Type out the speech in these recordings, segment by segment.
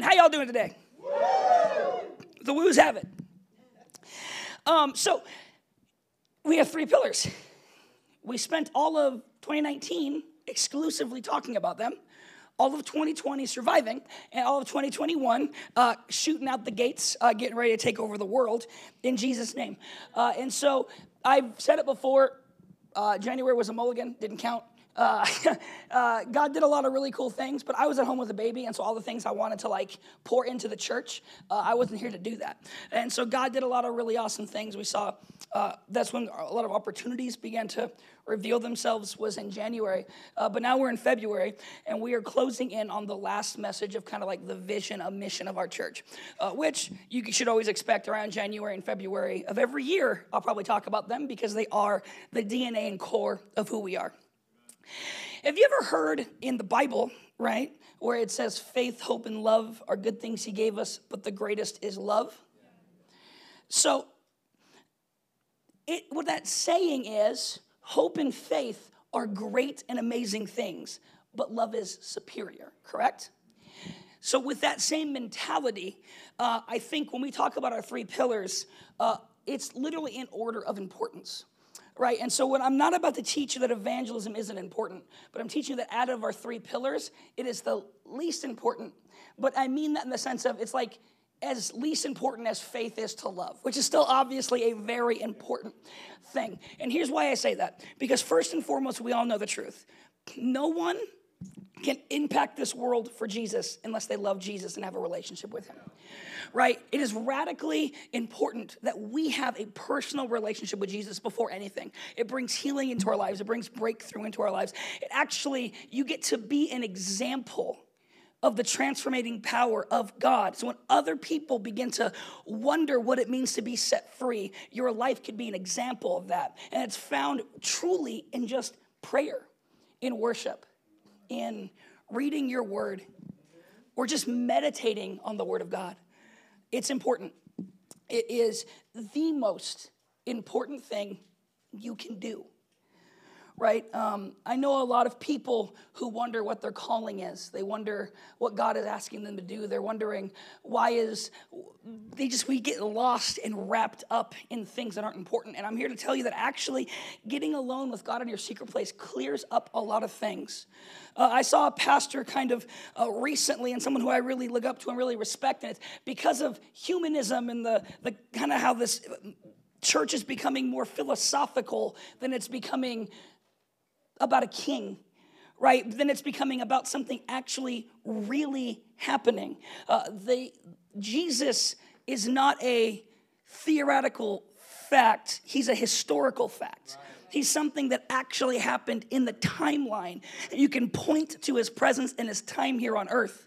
Amen. How y'all doing today? The woos have it. Um, so we have three pillars. We spent all of 2019 exclusively talking about them, all of 2020 surviving, and all of 2021 uh, shooting out the gates, uh, getting ready to take over the world in Jesus' name. Uh, and so I've said it before. Uh, January was a mulligan, didn't count. Uh, uh, God did a lot of really cool things, but I was at home with a baby, and so all the things I wanted to like pour into the church, uh, I wasn't here to do that. And so God did a lot of really awesome things. We saw uh, that's when a lot of opportunities began to reveal themselves was in January, uh, but now we're in February, and we are closing in on the last message of kind of like the vision, a mission of our church, uh, which you should always expect around January and February of every year. I'll probably talk about them because they are the DNA and core of who we are. Have you ever heard in the Bible, right, where it says faith, hope, and love are good things he gave us, but the greatest is love? So, it, what that saying is hope and faith are great and amazing things, but love is superior, correct? So, with that same mentality, uh, I think when we talk about our three pillars, uh, it's literally in order of importance right? And so, when I'm not about to teach you that evangelism isn't important, but I'm teaching you that out of our three pillars, it is the least important. But I mean that in the sense of it's like as least important as faith is to love, which is still obviously a very important thing. And here's why I say that because, first and foremost, we all know the truth. No one can impact this world for Jesus unless they love Jesus and have a relationship with Him. Right? It is radically important that we have a personal relationship with Jesus before anything. It brings healing into our lives, it brings breakthrough into our lives. It actually, you get to be an example of the transformating power of God. So when other people begin to wonder what it means to be set free, your life could be an example of that. And it's found truly in just prayer, in worship in reading your word or just meditating on the word of God. It's important. It is the most important thing you can do right? Um, I know a lot of people who wonder what their calling is. They wonder what God is asking them to do. They're wondering why is they just we get lost and wrapped up in things that aren't important. And I'm here to tell you that actually getting alone with God in your secret place clears up a lot of things. Uh, I saw a pastor kind of uh, recently, and someone who I really look up to and really respect, and it's because of humanism and the the kind of how this church is becoming more philosophical than it's becoming about a king, right? Then it's becoming about something actually really happening. Uh, the, Jesus is not a theoretical fact, he's a historical fact. He's something that actually happened in the timeline. You can point to his presence and his time here on earth.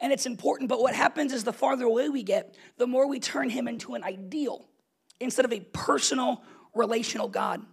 And it's important, but what happens is the farther away we get, the more we turn him into an ideal instead of a personal, relational God.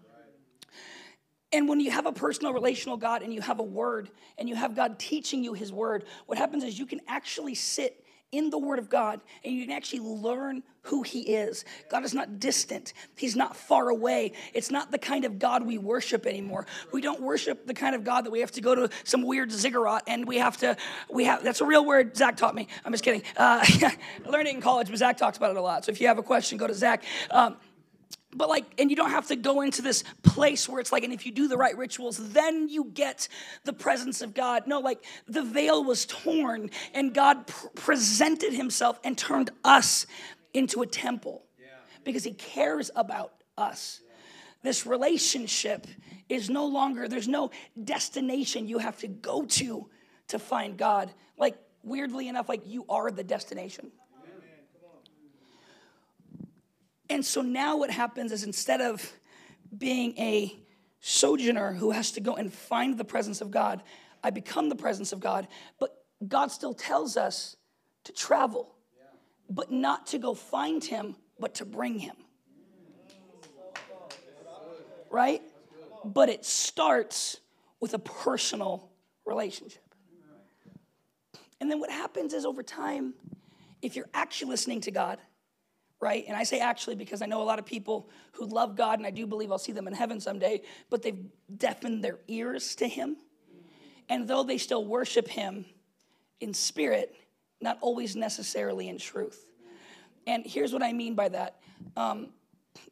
And when you have a personal relational God and you have a word and you have God teaching you his word, what happens is you can actually sit in the word of God and you can actually learn who he is. God is not distant. He's not far away. It's not the kind of God we worship anymore. We don't worship the kind of God that we have to go to some weird ziggurat and we have to, we have, that's a real word Zach taught me. I'm just kidding. Uh, in college, but Zach talks about it a lot. So if you have a question, go to Zach. Um, but like and you don't have to go into this place where it's like and if you do the right rituals then you get the presence of god. No like the veil was torn and god pr- presented himself and turned us into a temple because he cares about us. This relationship is no longer there's no destination you have to go to to find god. Like weirdly enough like you are the destination and so now what happens is instead of being a sojourner who has to go and find the presence of God, I become the presence of God. But God still tells us to travel, but not to go find Him, but to bring Him. Right? But it starts with a personal relationship. And then what happens is over time, if you're actually listening to God, right? And I say actually because I know a lot of people who love God, and I do believe I'll see them in heaven someday, but they've deafened their ears to Him. And though they still worship Him in spirit, not always necessarily in truth. And here's what I mean by that. Um,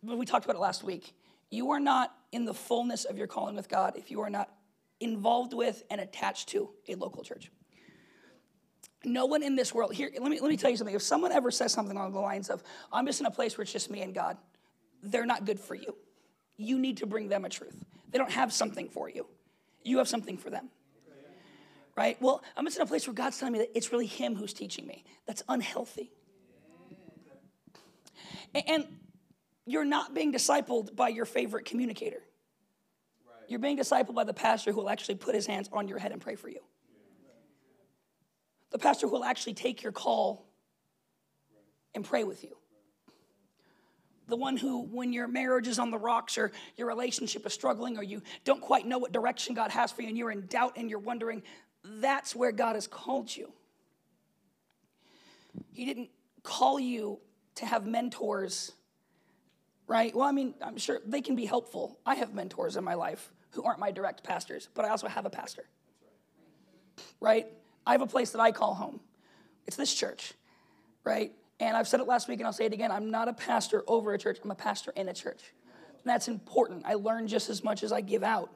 we talked about it last week. You are not in the fullness of your calling with God if you are not involved with and attached to a local church. No one in this world, here, let me, let me tell you something. If someone ever says something along the lines of, I'm just in a place where it's just me and God, they're not good for you. You need to bring them a truth. They don't have something for you, you have something for them. Right? Well, I'm just in a place where God's telling me that it's really Him who's teaching me. That's unhealthy. And you're not being discipled by your favorite communicator. You're being discipled by the pastor who will actually put his hands on your head and pray for you. The pastor who will actually take your call and pray with you. The one who, when your marriage is on the rocks or your relationship is struggling or you don't quite know what direction God has for you and you're in doubt and you're wondering, that's where God has called you. He didn't call you to have mentors, right? Well, I mean, I'm sure they can be helpful. I have mentors in my life who aren't my direct pastors, but I also have a pastor, right? I have a place that I call home. It's this church, right? And I've said it last week and I'll say it again. I'm not a pastor over a church, I'm a pastor in a church. And that's important. I learn just as much as I give out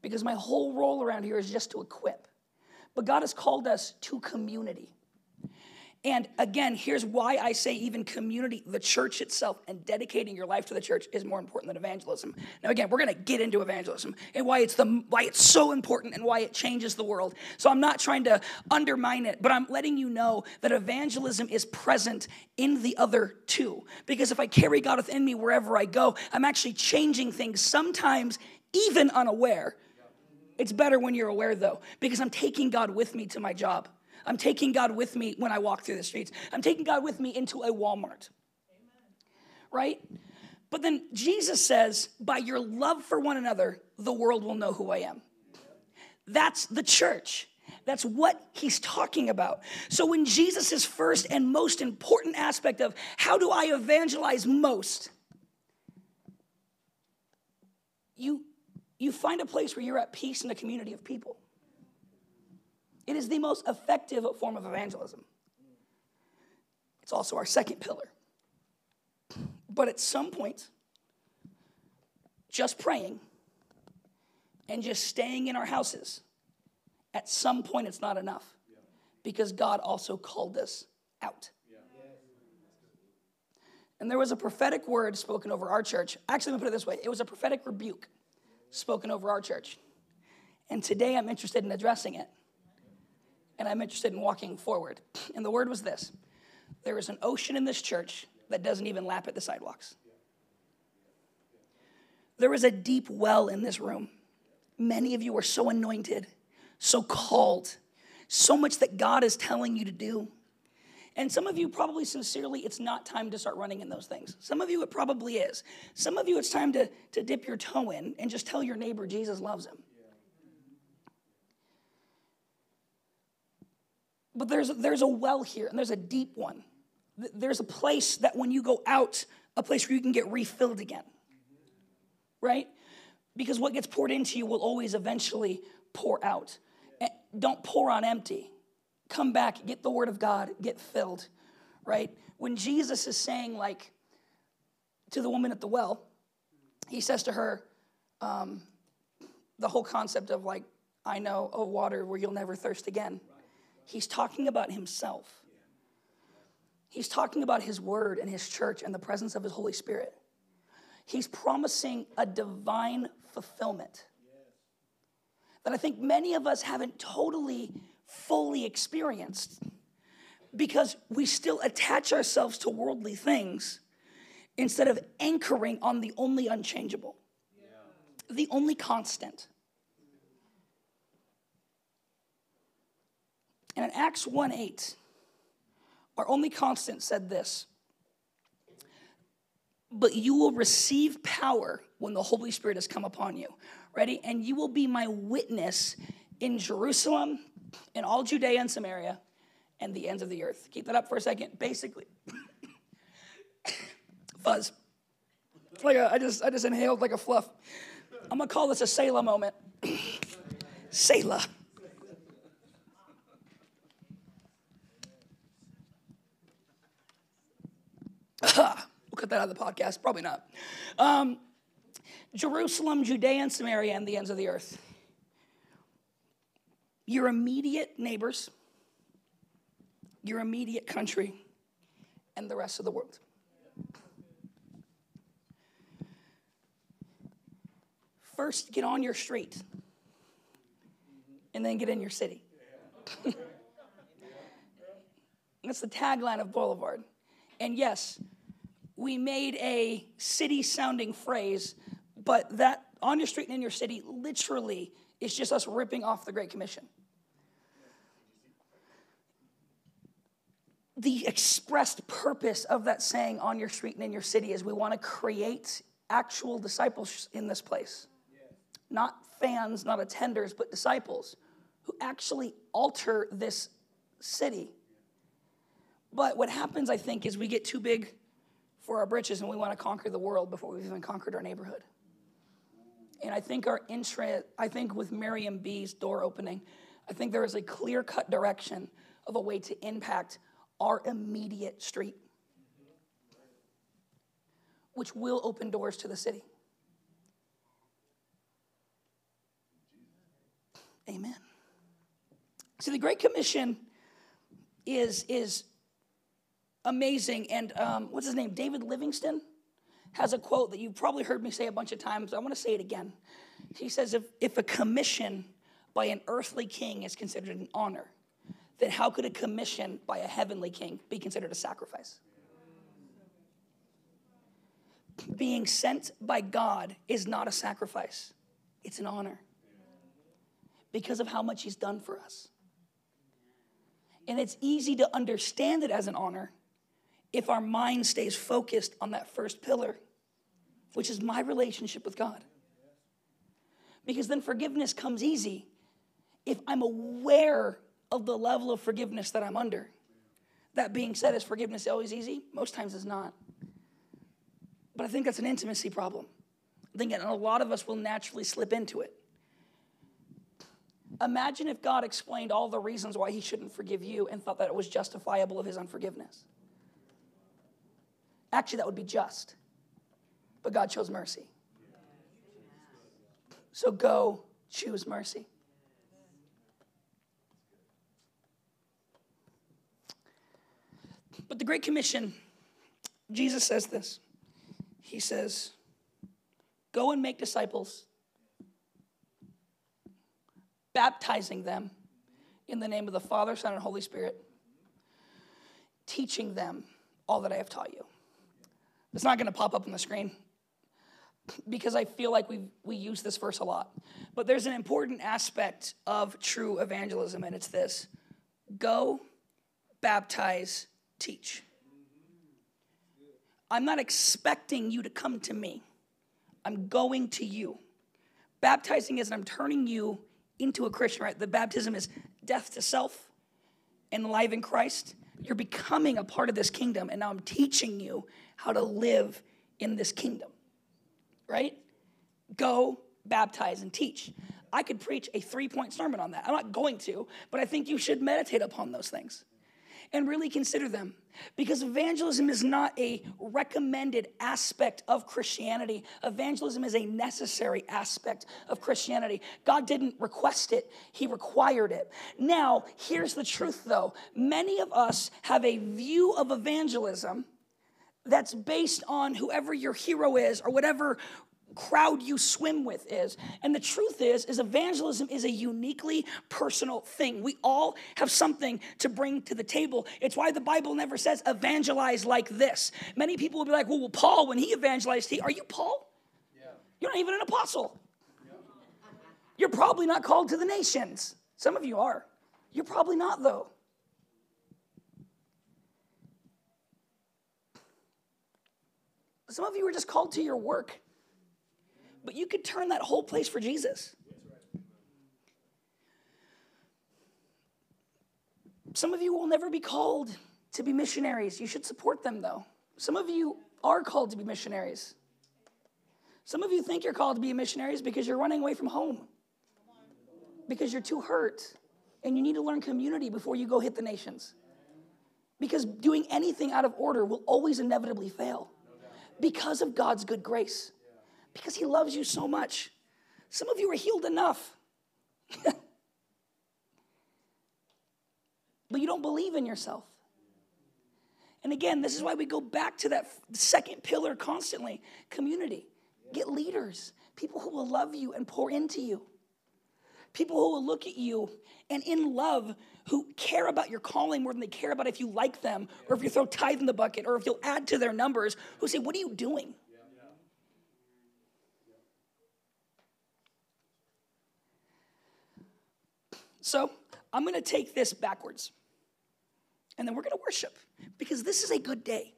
because my whole role around here is just to equip. But God has called us to community. And again, here's why I say even community, the church itself, and dedicating your life to the church is more important than evangelism. Now, again, we're going to get into evangelism and why it's the why it's so important and why it changes the world. So I'm not trying to undermine it, but I'm letting you know that evangelism is present in the other two. Because if I carry God within me wherever I go, I'm actually changing things sometimes even unaware. It's better when you're aware though, because I'm taking God with me to my job. I'm taking God with me when I walk through the streets. I'm taking God with me into a Walmart. Amen. Right? But then Jesus says, by your love for one another, the world will know who I am. That's the church. That's what he's talking about. So, when Jesus' first and most important aspect of how do I evangelize most, you, you find a place where you're at peace in a community of people. It is the most effective form of evangelism. It's also our second pillar. But at some point, just praying and just staying in our houses, at some point it's not enough because God also called us out. And there was a prophetic word spoken over our church. Actually, let me put it this way it was a prophetic rebuke spoken over our church. And today I'm interested in addressing it and I'm interested in walking forward. And the word was this there is an ocean in this church that doesn't even lap at the sidewalks. There is a deep well in this room. Many of you are so anointed, so called, so much that God is telling you to do. And some of you probably sincerely, it's not time to start running in those things. Some of you, it probably is. Some of you, it's time to, to dip your toe in and just tell your neighbor Jesus loves him. But there's, there's a well here, and there's a deep one. There's a place that when you go out, a place where you can get refilled again. Right? Because what gets poured into you will always eventually pour out. And Don't pour on empty. Come back, get the word of God, get filled. Right? When Jesus is saying, like, to the woman at the well, he says to her, um, the whole concept of, like, I know a water where you'll never thirst again. He's talking about himself. He's talking about his word and his church and the presence of his Holy Spirit. He's promising a divine fulfillment that I think many of us haven't totally, fully experienced because we still attach ourselves to worldly things instead of anchoring on the only unchangeable, the only constant. And in Acts 1 8, our only constant said this But you will receive power when the Holy Spirit has come upon you. Ready? And you will be my witness in Jerusalem, in all Judea and Samaria, and the ends of the earth. Keep that up for a second. Basically, fuzz. Like a, I just I just inhaled like a fluff. I'm gonna call this a Selah moment. Selah. Cut that out of the podcast. Probably not. Um, Jerusalem, Judea, and Samaria, and the ends of the earth. Your immediate neighbors, your immediate country, and the rest of the world. First, get on your street, and then get in your city. That's the tagline of Boulevard. And yes, we made a city sounding phrase, but that on your street and in your city literally is just us ripping off the Great Commission. The expressed purpose of that saying on your street and in your city is we want to create actual disciples in this place. Not fans, not attenders, but disciples who actually alter this city but what happens, I think, is we get too big for our britches and we want to conquer the world before we've even conquered our neighborhood. And I think our interest, I think with Miriam B's door opening, I think there is a clear cut direction of a way to impact our immediate street, which will open doors to the city. Amen. See, the Great Commission is, is amazing. And um, what's his name? David Livingstone has a quote that you've probably heard me say a bunch of times. I want to say it again. He says, if, if a commission by an earthly king is considered an honor, then how could a commission by a heavenly king be considered a sacrifice? Being sent by God is not a sacrifice, it's an honor because of how much He's done for us. And it's easy to understand it as an honor if our mind stays focused on that first pillar, which is my relationship with God. Because then forgiveness comes easy if I'm aware of the level of forgiveness that I'm under. That being said, is forgiveness always easy? Most times it's not. But I think that's an intimacy problem. I think a lot of us will naturally slip into it. Imagine if God explained all the reasons why he shouldn't forgive you and thought that it was justifiable of his unforgiveness. Actually, that would be just. But God chose mercy. So go choose mercy. But the Great Commission, Jesus says this. He says, Go and make disciples, baptizing them in the name of the Father, Son, and Holy Spirit, teaching them all that I have taught you. It's not going to pop up on the screen because I feel like we we use this verse a lot. But there's an important aspect of true evangelism, and it's this go, baptize, teach. I'm not expecting you to come to me, I'm going to you. Baptizing is I'm turning you into a Christian, right? The baptism is death to self and life in Christ. You're becoming a part of this kingdom, and now I'm teaching you how to live in this kingdom, right? Go, baptize, and teach. I could preach a three point sermon on that. I'm not going to, but I think you should meditate upon those things and really consider them. Because evangelism is not a recommended aspect of Christianity. Evangelism is a necessary aspect of Christianity. God didn't request it, He required it. Now, here's the truth though many of us have a view of evangelism that's based on whoever your hero is or whatever crowd you swim with is. And the truth is is evangelism is a uniquely personal thing. We all have something to bring to the table. It's why the bible never says evangelize like this. Many people will be like well, well paul when he evangelized he are you paul? Yeah. you're not even an apostle. Yeah. you're probably not called to the nations. Some of you are. You're probably not though. Some of you are just called to your work, but you could turn that whole place for Jesus. Some of you will never be called to be missionaries. You should support them, though. Some of you are called to be missionaries. Some of you think you're called to be missionaries because you're running away from home, because you're too hurt, and you need to learn community before you go hit the nations. Because doing anything out of order will always inevitably fail. because of God's good grace, because He loves you so much. Some of you are healed enough. but you don't believe in yourself. And again, this is why we go back to that second pillar constantly community. Get leaders, people who will love you and pour into you, people who will look at you and in love who care about your calling more than they care about if you like them or if you throw tithe in the bucket or if you'll add to their numbers, who say, What are you doing? So I'm going to take this backwards and then we're going to worship because this is a good day.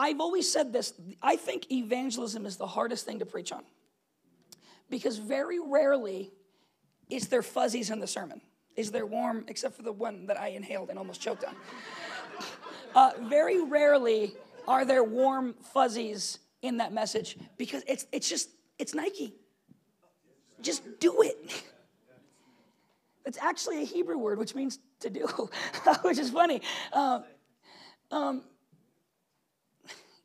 I've always said this I think evangelism is the hardest thing to preach on because very rarely is there fuzzies in the sermon. Is there warm, except for the one that I inhaled and almost choked on? Uh, very rarely are there warm fuzzies in that message because it's, it's just, it's Nike. Just do it. It's actually a Hebrew word, which means to do, which is funny. Um, um,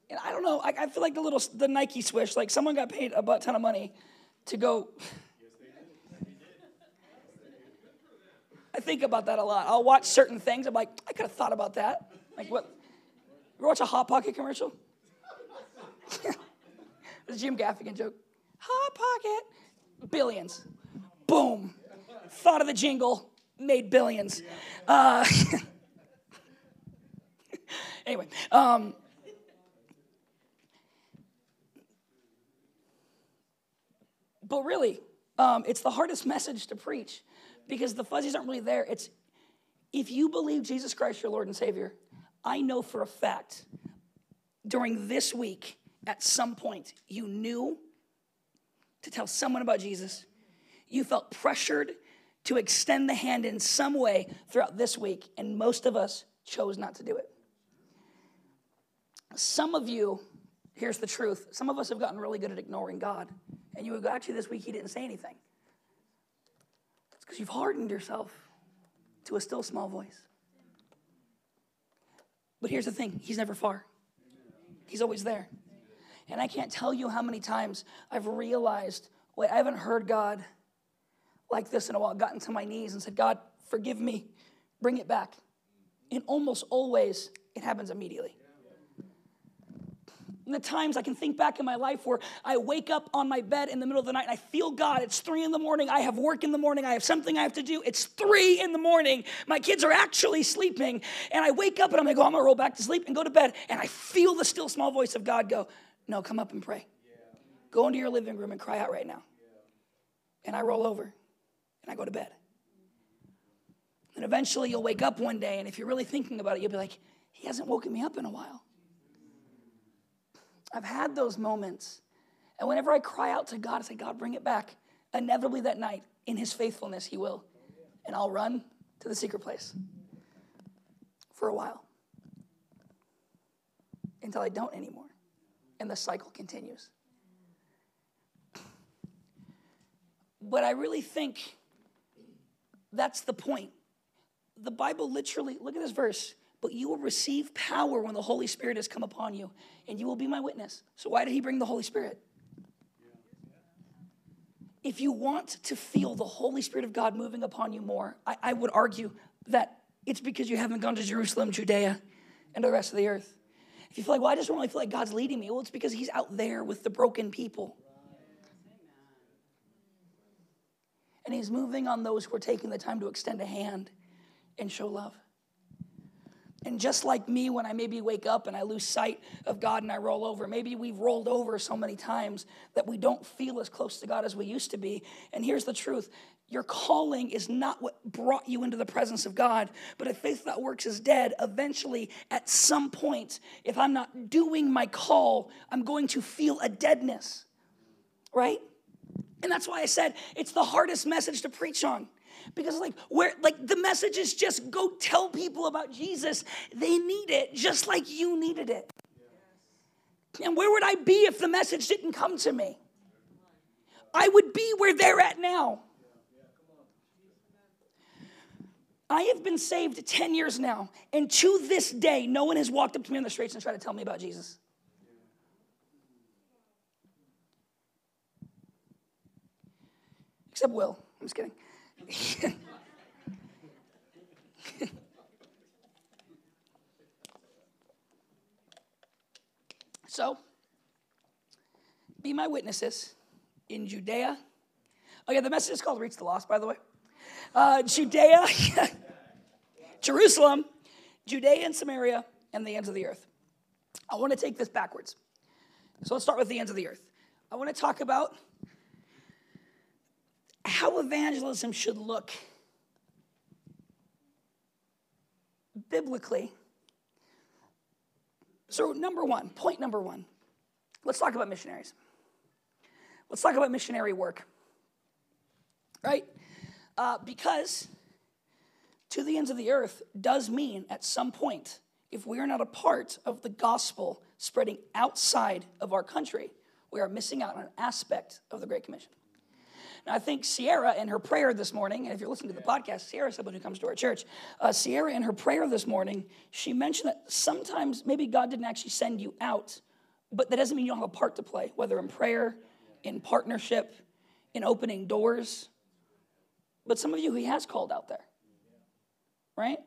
and I don't know. I, I, feel like the little the Nike swish. Like someone got paid a butt ton of money to go. I think about that a lot. I'll watch certain things. I'm like, I could have thought about that. Like what? You watch a Hot Pocket commercial? it's a Jim Gaffigan joke. Hot Pocket, billions. Boom thought of the jingle, made billions. Uh, anyway, um, but really, um, it's the hardest message to preach because the fuzzies aren't really there. It's if you believe Jesus Christ, your Lord and Savior, I know for a fact during this week, at some point, you knew to tell someone about Jesus. You felt pressured to extend the hand in some way throughout this week, and most of us chose not to do it. Some of you, here's the truth some of us have gotten really good at ignoring God, and you would go, actually, this week he didn't say anything. It's because you've hardened yourself to a still small voice. But here's the thing He's never far, He's always there. And I can't tell you how many times I've realized, wait, I haven't heard God like this in a while, gotten to my knees and said, God, forgive me, bring it back. And almost always, it happens immediately. And the times I can think back in my life where I wake up on my bed in the middle of the night and I feel God. It's three in the morning. I have work in the morning. I have something I have to do. It's three in the morning. My kids are actually sleeping. And I wake up and I'm like, oh, I'm going to roll back to sleep and go to bed. And I feel the still small voice of God go, no, come up and pray. Go into your living room and cry out right now. And I roll over and I go to bed. And eventually you'll wake up one day, and if you're really thinking about it, you'll be like, he hasn't woken me up in a while. I've had those moments. And whenever I cry out to God, I say, God, bring it back. Inevitably that night, in his faithfulness, he will. And I'll run to the secret place for a while until I don't anymore. And the cycle continues. But I really think that's the point. The Bible literally, look at this verse, but you will receive power when the Holy Spirit has come upon you, and you will be my witness. So, why did he bring the Holy Spirit? If you want to feel the Holy Spirit of God moving upon you more, I, I would argue that it's because you haven't gone to Jerusalem, Judea, and the rest of the earth. If you feel like, well, I just don't really feel like God's leading me, well, it's because He's out there with the broken people. And he's moving on those who are taking the time to extend a hand and show love. And just like me, when I maybe wake up and I lose sight of God and I roll over, maybe we've rolled over so many times that we don't feel as close to God as we used to be. And here's the truth your calling is not what brought you into the presence of God, but if faith that works is dead, eventually, at some point, if I'm not doing my call, I'm going to feel a deadness, right? And that's why I said it's the hardest message to preach on. Because like where like the message is just go tell people about Jesus. They need it just like you needed it. And where would I be if the message didn't come to me? I would be where they're at now. I have been saved 10 years now, and to this day, no one has walked up to me on the streets and tried to tell me about Jesus. Except Will. I'm just kidding. so, be my witnesses in Judea. Oh, yeah, the message is called Reach the Lost, by the way. Uh, Judea, Jerusalem, Judea and Samaria, and the ends of the earth. I want to take this backwards. So let's start with the ends of the earth. I want to talk about how evangelism should look biblically. So, number one, point number one, let's talk about missionaries. Let's talk about missionary work, right? Uh, because to the ends of the earth does mean at some point, if we are not a part of the gospel spreading outside of our country, we are missing out on an aspect of the Great Commission. Now, I think Sierra in her prayer this morning, and if you're listening to the podcast, Sierra is someone who comes to our church. Uh, Sierra in her prayer this morning, she mentioned that sometimes maybe God didn't actually send you out, but that doesn't mean you don't have a part to play, whether in prayer, in partnership, in opening doors. But some of you he has called out there, right?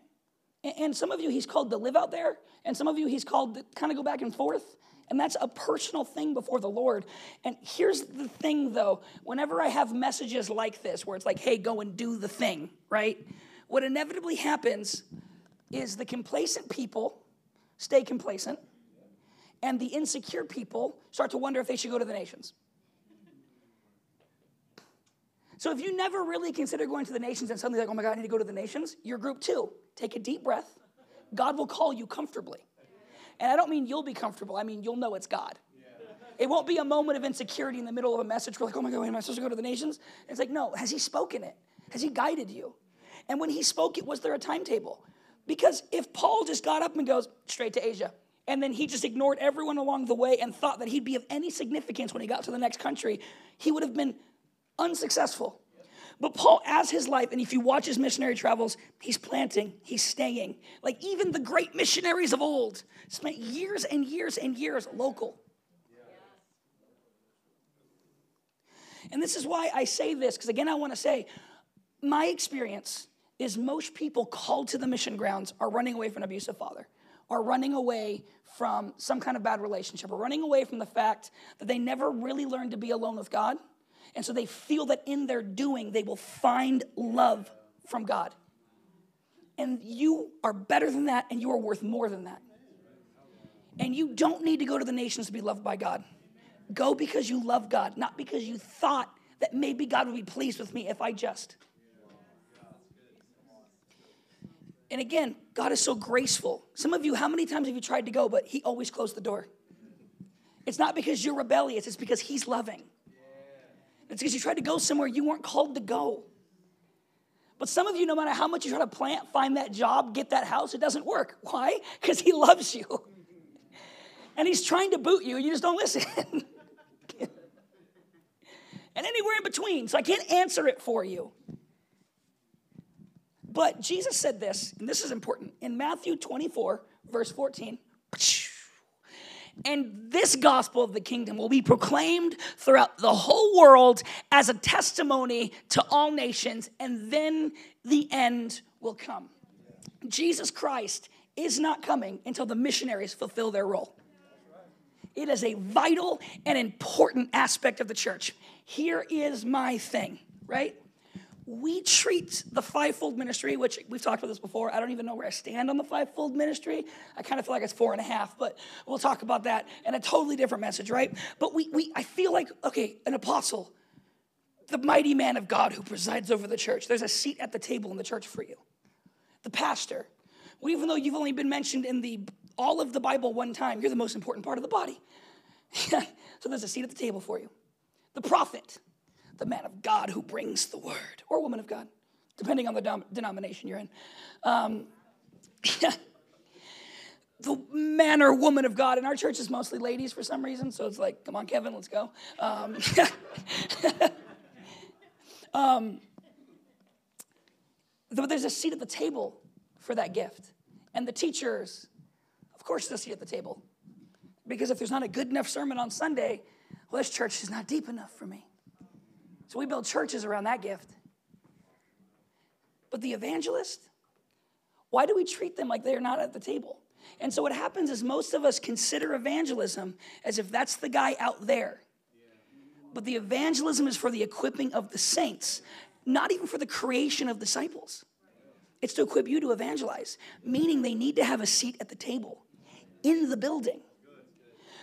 And some of you he's called to live out there, and some of you he's called to kind of go back and forth. And that's a personal thing before the Lord. And here's the thing though whenever I have messages like this, where it's like, hey, go and do the thing, right? What inevitably happens is the complacent people stay complacent, and the insecure people start to wonder if they should go to the nations. So if you never really consider going to the nations and suddenly like, oh my God, I need to go to the nations, you're group two. Take a deep breath. God will call you comfortably. And I don't mean you'll be comfortable, I mean you'll know it's God. It won't be a moment of insecurity in the middle of a message. We're like, oh my God, wait, am I supposed to go to the nations? It's like, no, has He spoken it? Has He guided you? And when He spoke it, was there a timetable? Because if Paul just got up and goes straight to Asia, and then he just ignored everyone along the way and thought that he'd be of any significance when he got to the next country, he would have been unsuccessful. But Paul, as his life, and if you watch his missionary travels, he's planting, he's staying. Like even the great missionaries of old spent years and years and years local. And this is why I say this, because again, I want to say my experience is most people called to the mission grounds are running away from an abusive father, are running away from some kind of bad relationship, are running away from the fact that they never really learned to be alone with God and so they feel that in their doing, they will find love from God. And you are better than that, and you are worth more than that. And you don't need to go to the nations to be loved by God. Go because you love God, not because you thought that maybe God would be pleased with me if I just. And again, God is so graceful. Some of you, how many times have you tried to go, but He always closed the door? It's not because you're rebellious, it's because He's loving. It's because you tried to go somewhere you weren't called to go. But some of you, no matter how much you try to plant, find that job, get that house, it doesn't work. Why? Because He loves you. And He's trying to boot you, and you just don't listen. and anywhere in between. So I can't answer it for you. But Jesus said this, and this is important. In Matthew 24, verse 14, and this gospel of the kingdom will be proclaimed throughout the whole world as a testimony to all nations, and then the end will come. Jesus Christ is not coming until the missionaries fulfill their role. It is a vital and important aspect of the church. Here is my thing, right? We treat the fivefold ministry, which we've talked about this before. I don't even know where I stand on the fivefold ministry. I kind of feel like it's four and a half, but we'll talk about that in a totally different message, right? But we, we I feel like, okay, an apostle, the mighty man of God who presides over the church. There's a seat at the table in the church for you. The pastor, well, even though you've only been mentioned in the all of the Bible one time, you're the most important part of the body. so there's a seat at the table for you. The prophet, the man of God who brings the word, or woman of God, depending on the dom- denomination you're in. Um, the man or woman of God. And our church is mostly ladies for some reason, so it's like, come on, Kevin, let's go. Um, um, there's a seat at the table for that gift. And the teachers, of course, there's a seat at the table. Because if there's not a good enough sermon on Sunday, well, this church is not deep enough for me. So we build churches around that gift. But the evangelist, why do we treat them like they're not at the table? And so what happens is most of us consider evangelism as if that's the guy out there. But the evangelism is for the equipping of the saints, not even for the creation of disciples. It's to equip you to evangelize, meaning they need to have a seat at the table in the building.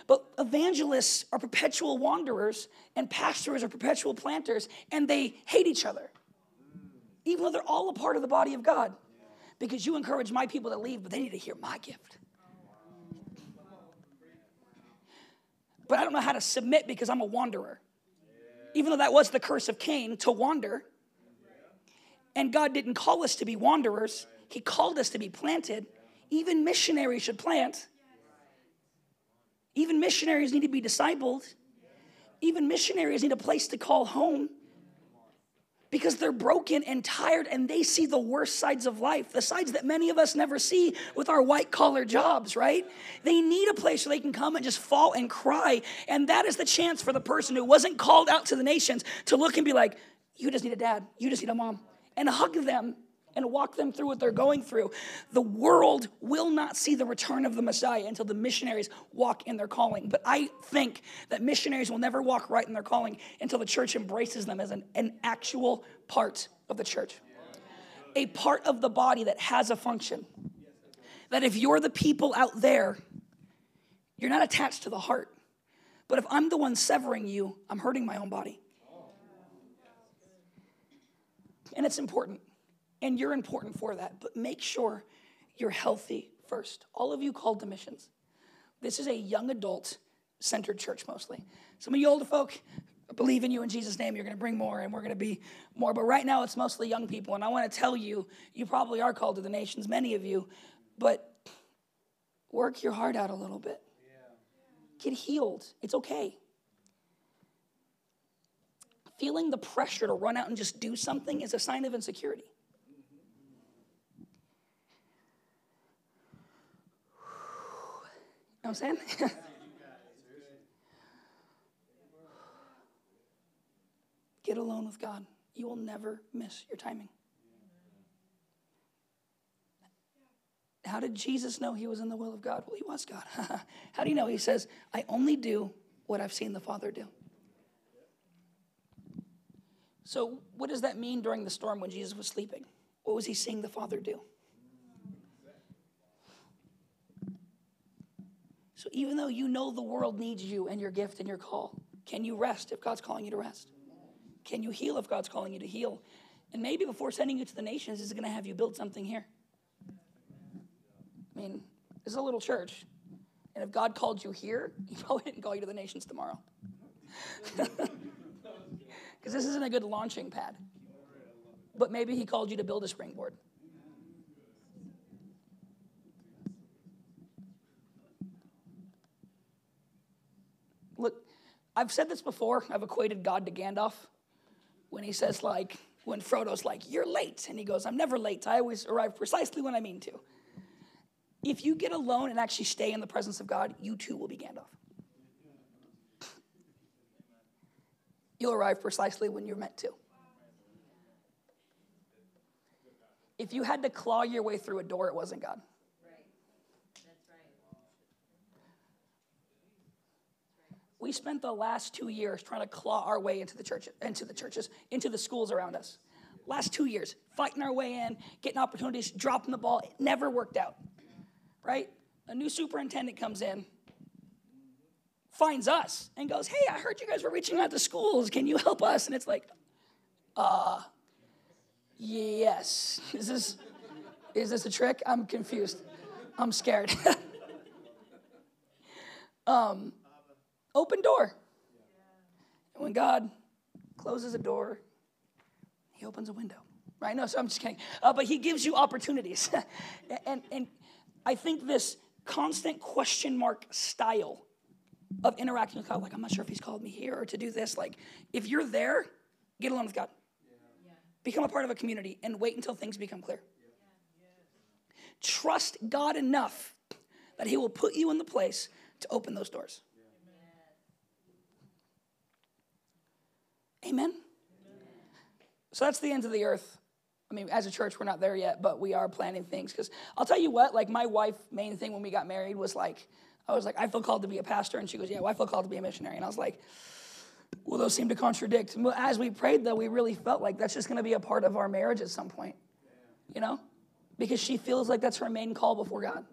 But evangelists are perpetual wanderers, and pastors are perpetual planters, and they hate each other, even though they're all a part of the body of God. Because you encourage my people to leave, but they need to hear my gift. But I don't know how to submit because I'm a wanderer. Even though that was the curse of Cain to wander. And God didn't call us to be wanderers, He called us to be planted. Even missionaries should plant. Even missionaries need to be discipled. Even missionaries need a place to call home because they're broken and tired and they see the worst sides of life, the sides that many of us never see with our white collar jobs, right? They need a place where they can come and just fall and cry. And that is the chance for the person who wasn't called out to the nations to look and be like, You just need a dad, you just need a mom, and hug them and walk them through what they're going through. The world will not see the return of the Messiah until the missionaries walk in their calling. But I think that missionaries will never walk right in their calling until the church embraces them as an, an actual part of the church, a part of the body that has a function. That if you're the people out there, you're not attached to the heart. But if I'm the one severing you, I'm hurting my own body. And it's important and you're important for that. But make sure you're healthy first. All of you called to missions. This is a young adult centered church mostly. Some of you older folk, believe in you in Jesus' name, you're going to bring more and we're going to be more. But right now, it's mostly young people. And I want to tell you, you probably are called to the nations, many of you, but work your heart out a little bit. Get healed. It's okay. Feeling the pressure to run out and just do something is a sign of insecurity. Know what I'm saying? Get alone with God. You will never miss your timing. How did Jesus know he was in the will of God? Well, he was God. How do you know? He says, I only do what I've seen the Father do. So, what does that mean during the storm when Jesus was sleeping? What was he seeing the Father do? So even though you know the world needs you and your gift and your call, can you rest if God's calling you to rest? Can you heal if God's calling you to heal? And maybe before sending you to the nations, is going to have you build something here. I mean, this is a little church. And if God called you here, He probably didn't call you to the nations tomorrow. Because this isn't a good launching pad. But maybe He called you to build a springboard. I've said this before. I've equated God to Gandalf when he says, like, when Frodo's like, You're late. And he goes, I'm never late. I always arrive precisely when I mean to. If you get alone and actually stay in the presence of God, you too will be Gandalf. You'll arrive precisely when you're meant to. If you had to claw your way through a door, it wasn't God. We spent the last two years trying to claw our way into the church, into the churches, into the schools around us. Last two years, fighting our way in, getting opportunities, dropping the ball. It never worked out. Right? A new superintendent comes in, finds us, and goes, Hey, I heard you guys were reaching out to schools. Can you help us? And it's like, uh, yes. Is this is this a trick? I'm confused. I'm scared. um, Open door. And when God closes a door, he opens a window. Right? No, so I'm just kidding. Uh, but he gives you opportunities. and, and I think this constant question mark style of interacting with God, like, I'm not sure if he's called me here or to do this. Like, if you're there, get along with God. become a part of a community and wait until things become clear. Trust God enough that He will put you in the place to open those doors. Amen? So that's the end of the earth. I mean, as a church, we're not there yet, but we are planning things. Because I'll tell you what, like my wife, main thing when we got married was like, I was like, I feel called to be a pastor. And she goes, Yeah, well, I feel called to be a missionary. And I was like, Well, those seem to contradict. As we prayed, though, we really felt like that's just going to be a part of our marriage at some point, you know? Because she feels like that's her main call before God.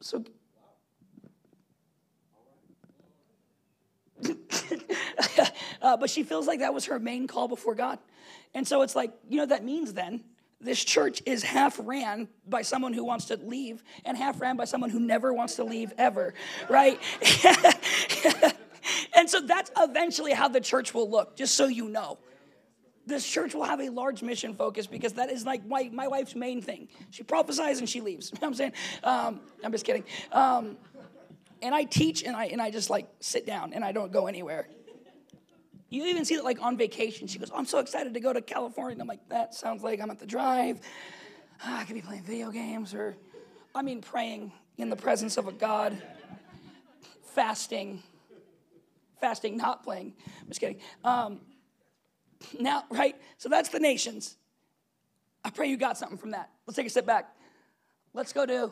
So, uh, but she feels like that was her main call before God. And so it's like, you know, that means then this church is half ran by someone who wants to leave and half ran by someone who never wants to leave ever, right? and so that's eventually how the church will look, just so you know. This church will have a large mission focus because that is like my, my wife's main thing. She prophesies and she leaves. You know what I'm saying? Um, I'm just kidding. Um, and I teach and I, and I just like sit down and I don't go anywhere. You even see that like on vacation. She goes, oh, I'm so excited to go to California. And I'm like, that sounds like I'm at the drive. Ah, I could be playing video games or, I mean, praying in the presence of a God, fasting, fasting, not playing. I'm just kidding. Um, now, right? So that's the nations. I pray you got something from that. Let's take a step back. Let's go to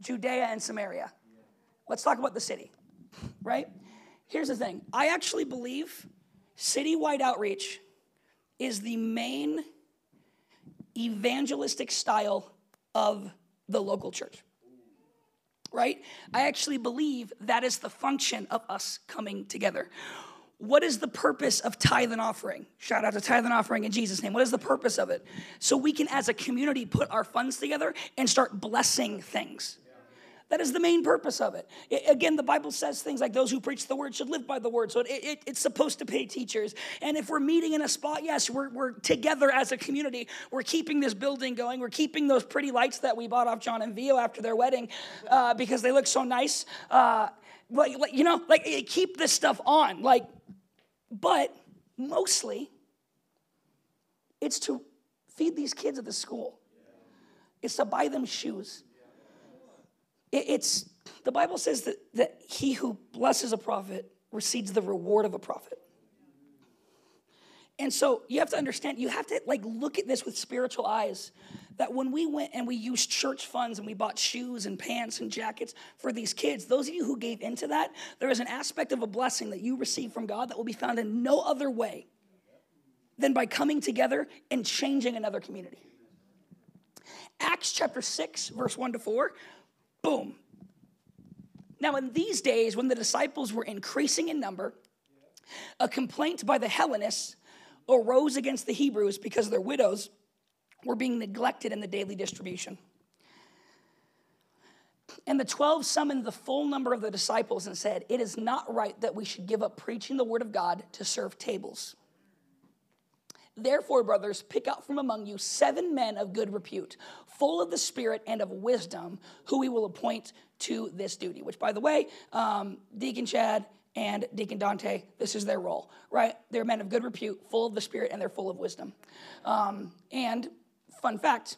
Judea and Samaria. Let's talk about the city, right? Here's the thing I actually believe Citywide outreach is the main evangelistic style of the local church. Right? I actually believe that is the function of us coming together. What is the purpose of tithe and offering? Shout out to tithe and offering in Jesus' name. What is the purpose of it? So we can, as a community, put our funds together and start blessing things. That is the main purpose of it. it. Again, the Bible says things like those who preach the word should live by the word. So it, it, it's supposed to pay teachers. And if we're meeting in a spot, yes, we're, we're together as a community. We're keeping this building going. We're keeping those pretty lights that we bought off John and Vio after their wedding uh, because they look so nice. Uh, but, you know, like keep this stuff on. Like, but mostly it's to feed these kids at the school. It's to buy them shoes. It's the Bible says that, that he who blesses a prophet receives the reward of a prophet. And so you have to understand, you have to like look at this with spiritual eyes. That when we went and we used church funds and we bought shoes and pants and jackets for these kids, those of you who gave into that, there is an aspect of a blessing that you receive from God that will be found in no other way than by coming together and changing another community. Acts chapter 6, verse 1 to 4 Boom. Now, in these days, when the disciples were increasing in number, a complaint by the Hellenists arose against the Hebrews because their widows were being neglected in the daily distribution. And the 12 summoned the full number of the disciples and said, It is not right that we should give up preaching the word of God to serve tables. Therefore, brothers, pick out from among you seven men of good repute, full of the Spirit and of wisdom, who we will appoint to this duty. Which, by the way, um, Deacon Chad and Deacon Dante, this is their role, right? They're men of good repute, full of the Spirit, and they're full of wisdom. Um, and, fun fact,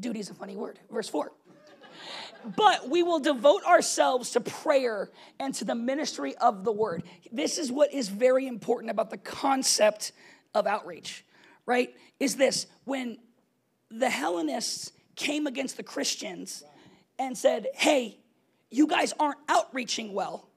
duty is a funny word. Verse 4 but we will devote ourselves to prayer and to the ministry of the word. This is what is very important about the concept of outreach, right? Is this when the Hellenists came against the Christians and said, hey, you guys aren't outreaching well.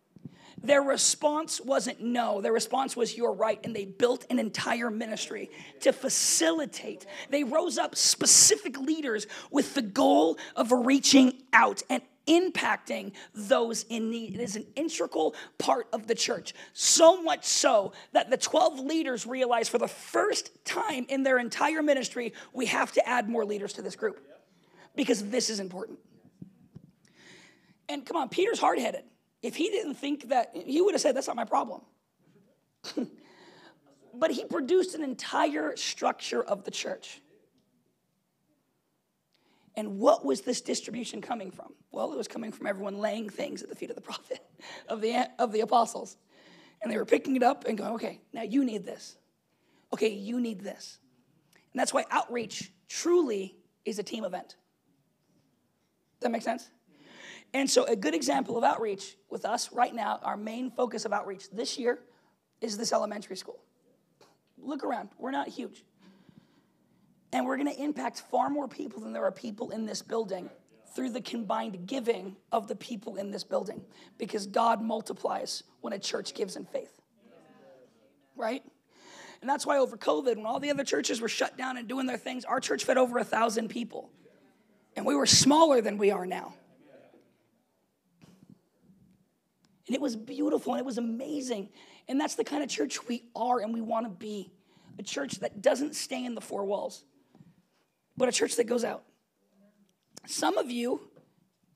Their response wasn't no. Their response was, You're right. And they built an entire ministry to facilitate. They rose up specific leaders with the goal of reaching out and impacting those in need. It is an integral part of the church. So much so that the 12 leaders realized for the first time in their entire ministry, we have to add more leaders to this group because this is important. And come on, Peter's hard headed. If he didn't think that, he would have said, That's not my problem. but he produced an entire structure of the church. And what was this distribution coming from? Well, it was coming from everyone laying things at the feet of the prophet, of the, of the apostles. And they were picking it up and going, okay, now you need this. okay, you need this. And that's why outreach truly is a team event. That make sense? And so, a good example of outreach with us right now, our main focus of outreach this year is this elementary school. Look around, we're not huge. And we're gonna impact far more people than there are people in this building through the combined giving of the people in this building because God multiplies when a church gives in faith. Right? And that's why over COVID, when all the other churches were shut down and doing their things, our church fed over a thousand people. And we were smaller than we are now. And it was beautiful and it was amazing. And that's the kind of church we are and we want to be a church that doesn't stay in the four walls, but a church that goes out. Some of you,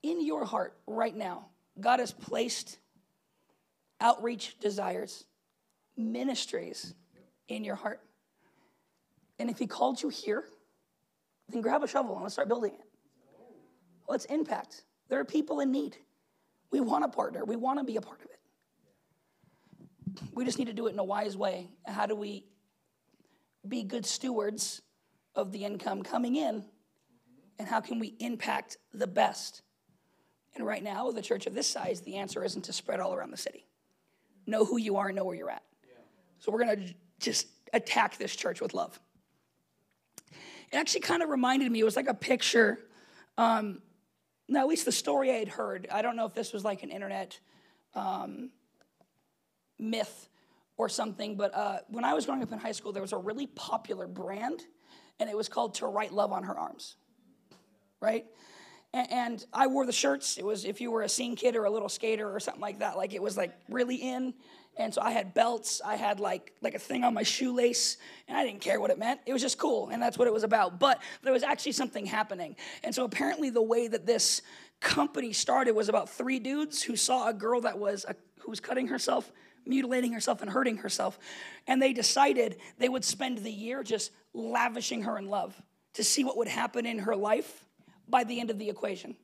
in your heart right now, God has placed outreach desires, ministries in your heart. And if He called you here, then grab a shovel and let's start building it. Let's impact. There are people in need. We want to partner, we want to be a part of it. We just need to do it in a wise way. How do we be good stewards of the income coming in? And how can we impact the best? And right now, with a church of this size, the answer isn't to spread all around the city. Know who you are, know where you're at. So we're going to just attack this church with love. It actually kind of reminded me, it was like a picture. Um, now, at least the story I had heard, I don't know if this was like an internet um, myth or something, but uh, when I was growing up in high school, there was a really popular brand, and it was called To Write Love on Her Arms, right? And, and I wore the shirts. It was if you were a scene kid or a little skater or something like that, like it was like really in. And so I had belts, I had like like a thing on my shoelace, and I didn't care what it meant. It was just cool, and that's what it was about. But there was actually something happening. And so apparently the way that this company started was about three dudes who saw a girl that was a, who was cutting herself, mutilating herself and hurting herself, and they decided they would spend the year just lavishing her in love to see what would happen in her life by the end of the equation.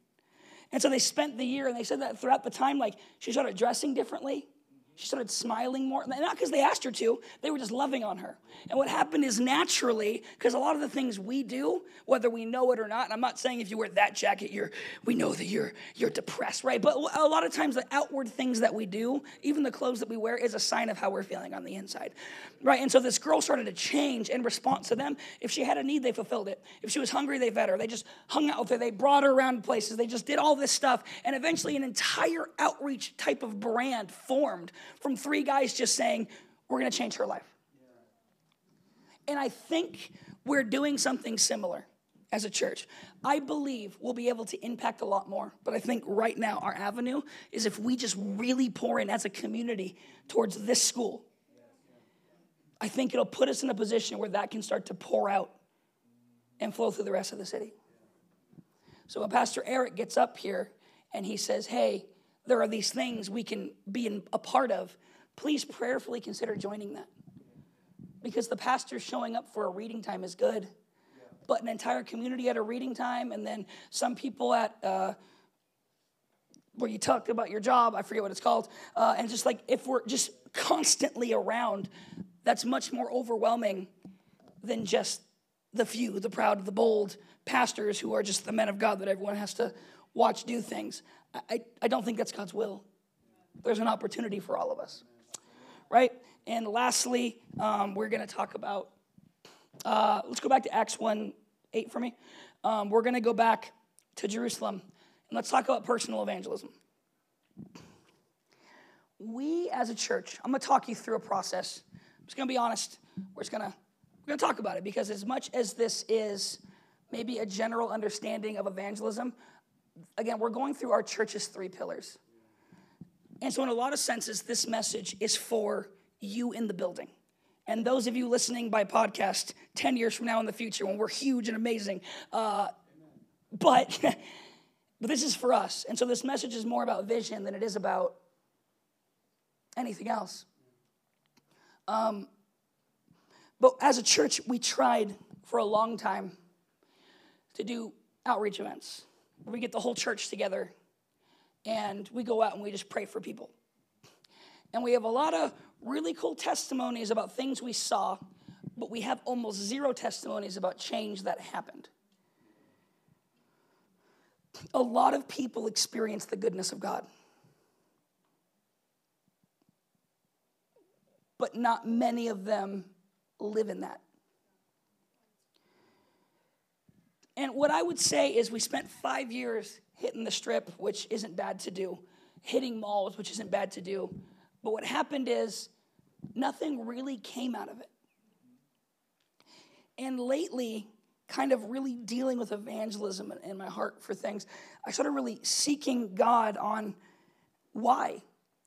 And so they spent the year, and they said that throughout the time, like she started dressing differently, she started smiling more. Not because they asked her to, they were just loving on her. And what happened is naturally, because a lot of the things we do, whether we know it or not, and I'm not saying if you wear that jacket, you're we know that you're you're depressed, right? But a lot of times the outward things that we do, even the clothes that we wear, is a sign of how we're feeling on the inside. Right? And so this girl started to change in response to them. If she had a need, they fulfilled it. If she was hungry, they fed her. They just hung out with her. They brought her around places. They just did all this stuff. And eventually an entire outreach type of brand formed from three guys just saying, We're going to change her life. And I think we're doing something similar as a church. I believe we'll be able to impact a lot more, but I think right now our avenue is if we just really pour in as a community towards this school. I think it'll put us in a position where that can start to pour out and flow through the rest of the city. So when Pastor Eric gets up here and he says, Hey, there are these things we can be a part of, please prayerfully consider joining that. Because the pastor showing up for a reading time is good, but an entire community at a reading time, and then some people at uh, where you talk about your job, I forget what it's called, uh, and just like if we're just constantly around, that's much more overwhelming than just the few, the proud, the bold pastors who are just the men of God that everyone has to watch do things. I, I don't think that's God's will. There's an opportunity for all of us, right? And lastly, um, we're going to talk about, uh, let's go back to Acts 1 8 for me. Um, we're going to go back to Jerusalem and let's talk about personal evangelism. We as a church, I'm going to talk you through a process. I'm just going to be honest. We're just going to we're going to talk about it because as much as this is maybe a general understanding of evangelism, again, we're going through our church's three pillars. And so, in a lot of senses, this message is for you in the building. And those of you listening by podcast 10 years from now in the future when we're huge and amazing. Uh, but, but this is for us. And so, this message is more about vision than it is about anything else. Um, but as a church, we tried for a long time to do outreach events we get the whole church together and we go out and we just pray for people. And we have a lot of really cool testimonies about things we saw, but we have almost zero testimonies about change that happened. A lot of people experience the goodness of God, but not many of them live in that. And what I would say is, we spent five years hitting the strip, which isn't bad to do, hitting malls, which isn't bad to do. But what happened is, nothing really came out of it. And lately, kind of really dealing with evangelism in my heart for things, I started really seeking God on why.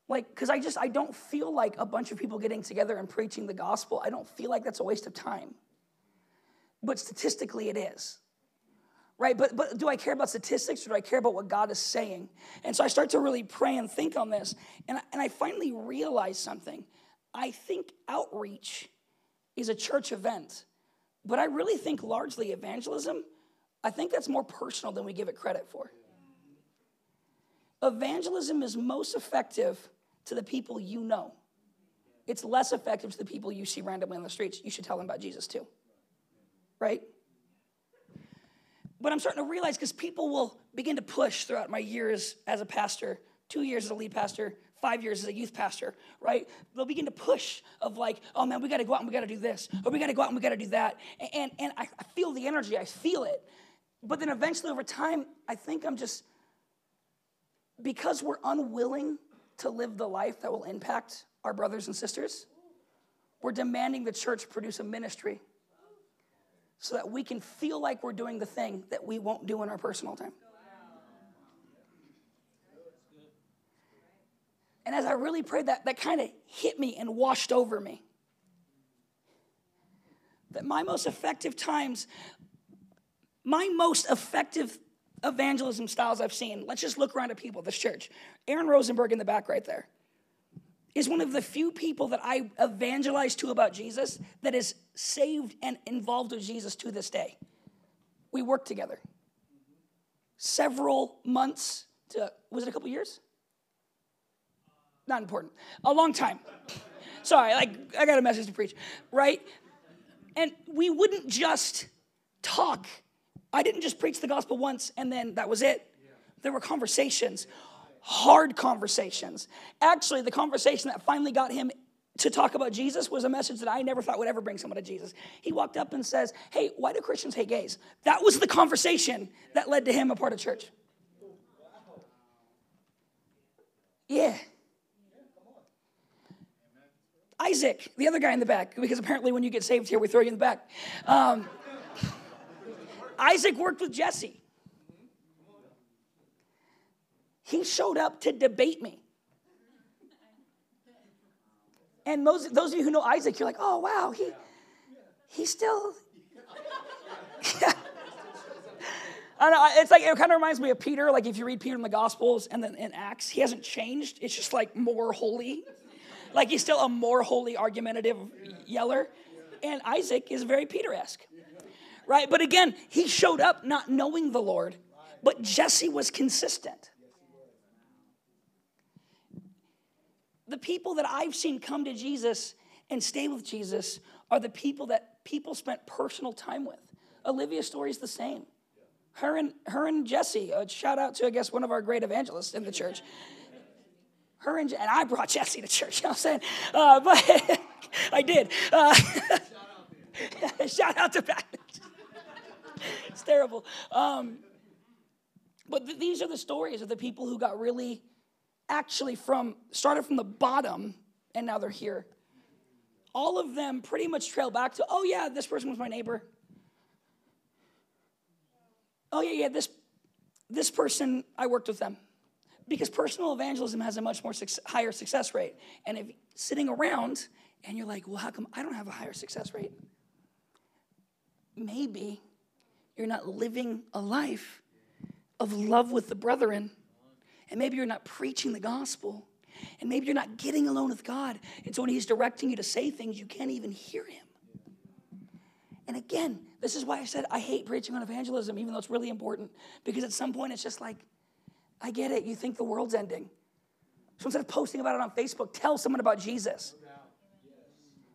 Like, because I just, I don't feel like a bunch of people getting together and preaching the gospel. I don't feel like that's a waste of time. But statistically, it is right? But, but do I care about statistics or do I care about what God is saying? And so I start to really pray and think on this. And and I finally realize something. I think outreach is a church event, but I really think largely evangelism, I think that's more personal than we give it credit for. Evangelism is most effective to the people you know. It's less effective to the people you see randomly on the streets. You should tell them about Jesus too. Right? But I'm starting to realize because people will begin to push throughout my years as a pastor, two years as a lead pastor, five years as a youth pastor, right? They'll begin to push of like, oh man, we got to go out and we got to do this, or we got to go out and we got to do that. And, and I, I feel the energy, I feel it. But then eventually over time, I think I'm just, because we're unwilling to live the life that will impact our brothers and sisters, we're demanding the church produce a ministry so that we can feel like we're doing the thing that we won't do in our personal time. And as I really prayed, that, that kind of hit me and washed over me. That my most effective times, my most effective evangelism styles I've seen, let's just look around at people, this church. Aaron Rosenberg in the back right there is one of the few people that I evangelized to about Jesus that is saved and involved with Jesus to this day. We worked together. Several months to, was it a couple years? Not important. A long time. Sorry, like I got a message to preach, right? And we wouldn't just talk. I didn't just preach the gospel once and then that was it. There were conversations hard conversations. Actually, the conversation that finally got him to talk about Jesus was a message that I never thought would ever bring someone to Jesus. He walked up and says, Hey, why do Christians hate gays? That was the conversation that led to him a part of church. Yeah. Isaac, the other guy in the back, because apparently when you get saved here, we throw you in the back. Um, Isaac worked with Jesse. He showed up to debate me. And those, those of you who know Isaac, you're like, oh, wow, he, he still. I know, it's like, it kind of reminds me of Peter. Like, if you read Peter in the Gospels and then in Acts, he hasn't changed. It's just like more holy. Like, he's still a more holy, argumentative yeller. And Isaac is very Peter esque, right? But again, he showed up not knowing the Lord, but Jesse was consistent. The people that I've seen come to Jesus and stay with Jesus are the people that people spent personal time with. Olivia's story is the same. Her and, her and Jesse, a shout out to, I guess, one of our great evangelists in the church. Her and, and I brought Jesse to church, you know what I'm saying? Uh, but I did. Uh, shout out to Pat. it's terrible. Um, but th- these are the stories of the people who got really actually from started from the bottom and now they're here. All of them pretty much trail back to, oh yeah, this person was my neighbor. Oh yeah, yeah, this this person I worked with them. Because personal evangelism has a much more success, higher success rate. And if sitting around and you're like, well, how come I don't have a higher success rate? Maybe you're not living a life of love with the brethren and maybe you're not preaching the gospel. And maybe you're not getting alone with God. And so when He's directing you to say things, you can't even hear Him. And again, this is why I said I hate preaching on evangelism, even though it's really important. Because at some point, it's just like, I get it. You think the world's ending. So instead of posting about it on Facebook, tell someone about Jesus.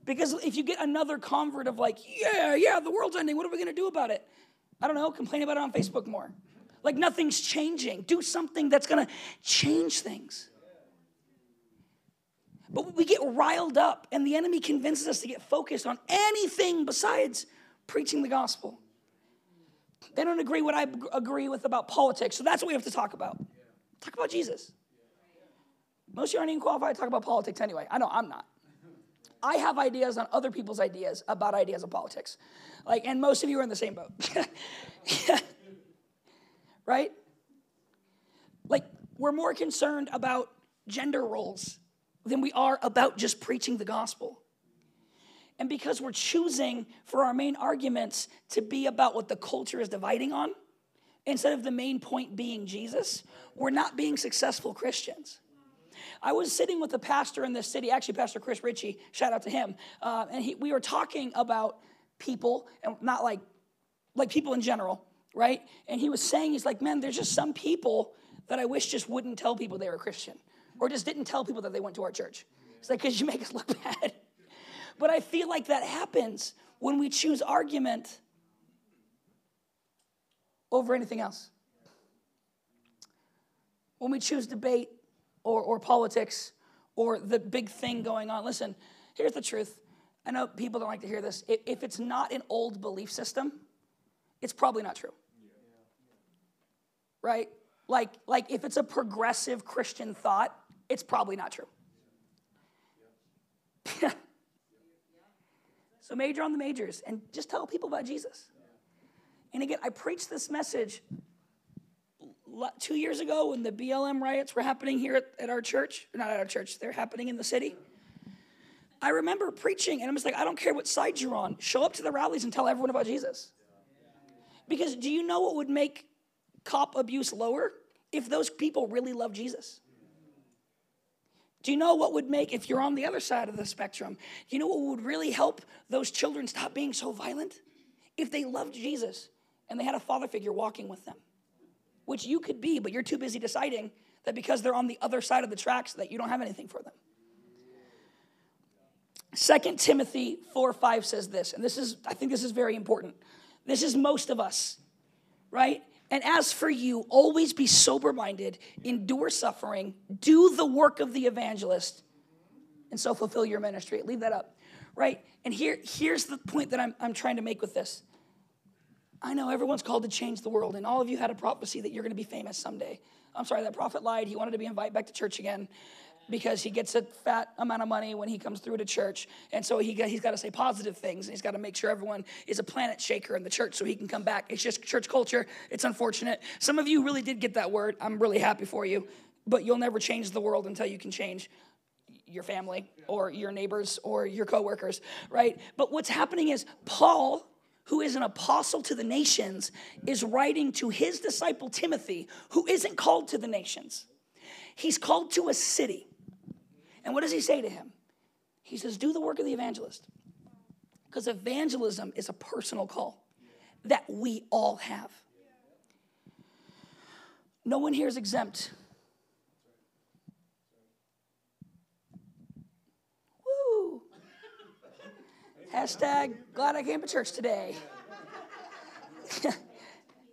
Because if you get another convert of like, yeah, yeah, the world's ending, what are we gonna do about it? I don't know, complain about it on Facebook more. Like nothing's changing. Do something that's gonna change things. But we get riled up, and the enemy convinces us to get focused on anything besides preaching the gospel. They don't agree what I agree with about politics, so that's what we have to talk about. Talk about Jesus. Most of you aren't even qualified to talk about politics anyway. I know I'm not. I have ideas on other people's ideas about ideas of politics. Like, and most of you are in the same boat. right? Like, we're more concerned about gender roles than we are about just preaching the gospel. And because we're choosing for our main arguments to be about what the culture is dividing on, instead of the main point being Jesus, we're not being successful Christians. I was sitting with a pastor in this city, actually, Pastor Chris Ritchie, shout out to him, uh, and he, we were talking about people, and not like, like people in general, right? And he was saying, he's like, man, there's just some people that I wish just wouldn't tell people they were Christian, or just didn't tell people that they went to our church. It's like, because you make us look bad. But I feel like that happens when we choose argument over anything else. When we choose debate or, or politics or the big thing going on. Listen, here's the truth. I know people don't like to hear this. If, if it's not an old belief system, it's probably not true. Right? Like, like if it's a progressive Christian thought, it's probably not true. so major on the majors and just tell people about Jesus. And again, I preached this message two years ago when the BLM riots were happening here at, at our church, not at our church, they're happening in the city. I remember preaching, and I'm just like, I don't care what side you're on. Show up to the rallies and tell everyone about Jesus. Because do you know what would make cop abuse lower? If those people really love Jesus. Do you know what would make, if you're on the other side of the spectrum, you know what would really help those children stop being so violent? If they loved Jesus and they had a father figure walking with them which you could be, but you're too busy deciding that because they're on the other side of the tracks that you don't have anything for them. 2 Timothy 4 5 says this, and this is, I think this is very important. This is most of us, right? And as for you, always be sober minded, endure suffering, do the work of the evangelist, and so fulfill your ministry. Leave that up, right? And here, here's the point that I'm, I'm trying to make with this I know everyone's called to change the world, and all of you had a prophecy that you're going to be famous someday. I'm sorry, that prophet lied. He wanted to be invited back to church again because he gets a fat amount of money when he comes through to church. And so he, he's got to say positive things. And he's got to make sure everyone is a planet shaker in the church so he can come back. It's just church culture. It's unfortunate. Some of you really did get that word. I'm really happy for you. But you'll never change the world until you can change your family or your neighbors or your coworkers, right? But what's happening is Paul who is an apostle to the nations, is writing to his disciple Timothy, who isn't called to the nations. He's called to a city. And what does he say to him? He says, Do the work of the evangelist. Because evangelism is a personal call that we all have. No one here is exempt Woo! Hashtag glad I came to church today.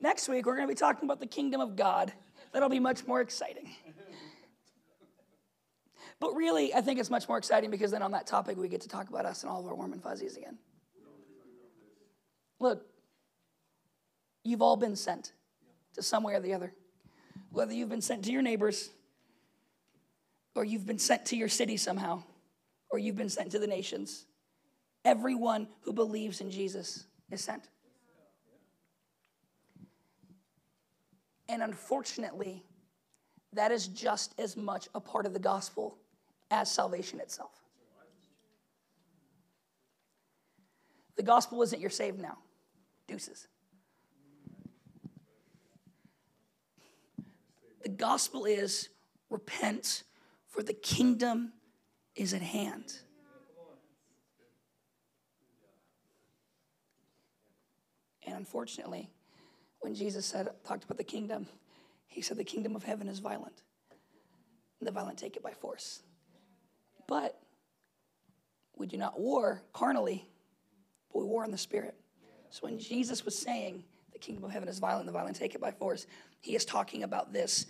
Next week, we're going to be talking about the kingdom of God. That'll be much more exciting. But really, I think it's much more exciting because then on that topic, we get to talk about us and all of our warm and fuzzies again. Look, you've all been sent to some way or the other. Whether you've been sent to your neighbors, or you've been sent to your city somehow, or you've been sent to the nations. Everyone who believes in Jesus is sent. And unfortunately, that is just as much a part of the gospel as salvation itself. The gospel isn't you're saved now. Deuces. The gospel is repent, for the kingdom is at hand. And unfortunately, when Jesus said, talked about the kingdom, he said the kingdom of heaven is violent. And the violent take it by force. But We do not war carnally, but we war in the spirit. So when Jesus was saying, the kingdom of heaven is violent, the violent take it by force, he is talking about this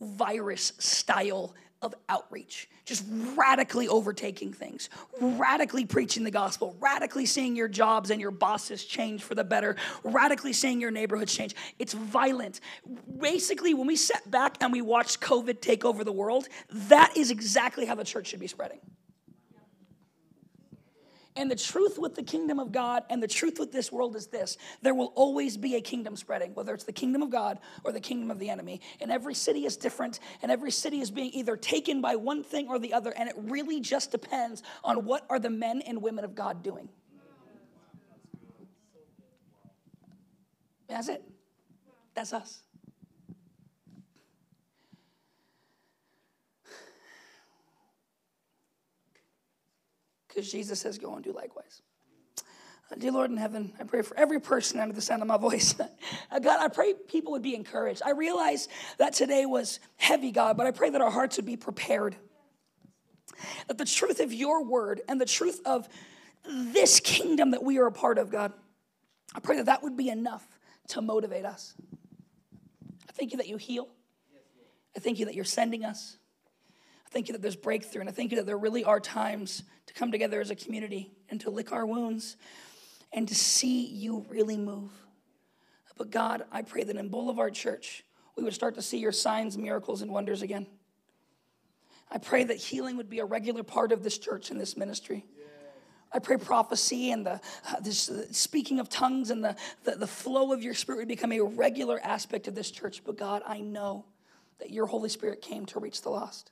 virus style of outreach, just radically overtaking things, radically preaching the gospel, radically seeing your jobs and your bosses change for the better, radically seeing your neighborhoods change. It's violent. Basically, when we sat back and we watched COVID take over the world, that is exactly how the church should be spreading. And the truth with the kingdom of God and the truth with this world is this there will always be a kingdom spreading, whether it's the kingdom of God or the kingdom of the enemy. And every city is different, and every city is being either taken by one thing or the other. And it really just depends on what are the men and women of God doing. That's it. That's us. Because Jesus says, Go and do likewise. Uh, dear Lord in heaven, I pray for every person under the sound of my voice. uh, God, I pray people would be encouraged. I realize that today was heavy, God, but I pray that our hearts would be prepared. That the truth of your word and the truth of this kingdom that we are a part of, God, I pray that that would be enough to motivate us. I thank you that you heal. I thank you that you're sending us thank you that there's breakthrough, and I thank you that there really are times to come together as a community and to lick our wounds and to see you really move. But God, I pray that in Boulevard Church, we would start to see your signs, miracles, and wonders again. I pray that healing would be a regular part of this church and this ministry. I pray prophecy and the uh, this, uh, speaking of tongues and the, the, the flow of your spirit would become a regular aspect of this church. But God, I know that your Holy Spirit came to reach the lost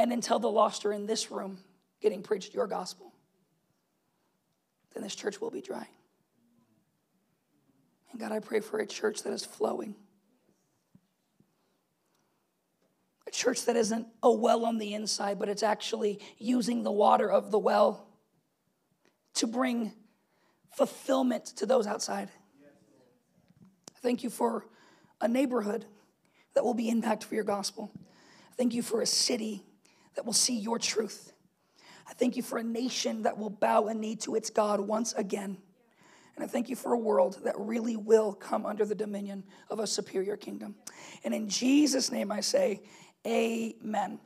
and until the lost are in this room getting preached your gospel, then this church will be dry. And God, I pray for a church that is flowing. A church that isn't a well on the inside, but it's actually using the water of the well to bring fulfillment to those outside. Thank you for a neighborhood that will be impact for your gospel. Thank you for a city that will see your truth. I thank you for a nation that will bow a knee to its God once again. And I thank you for a world that really will come under the dominion of a superior kingdom. And in Jesus' name I say, Amen.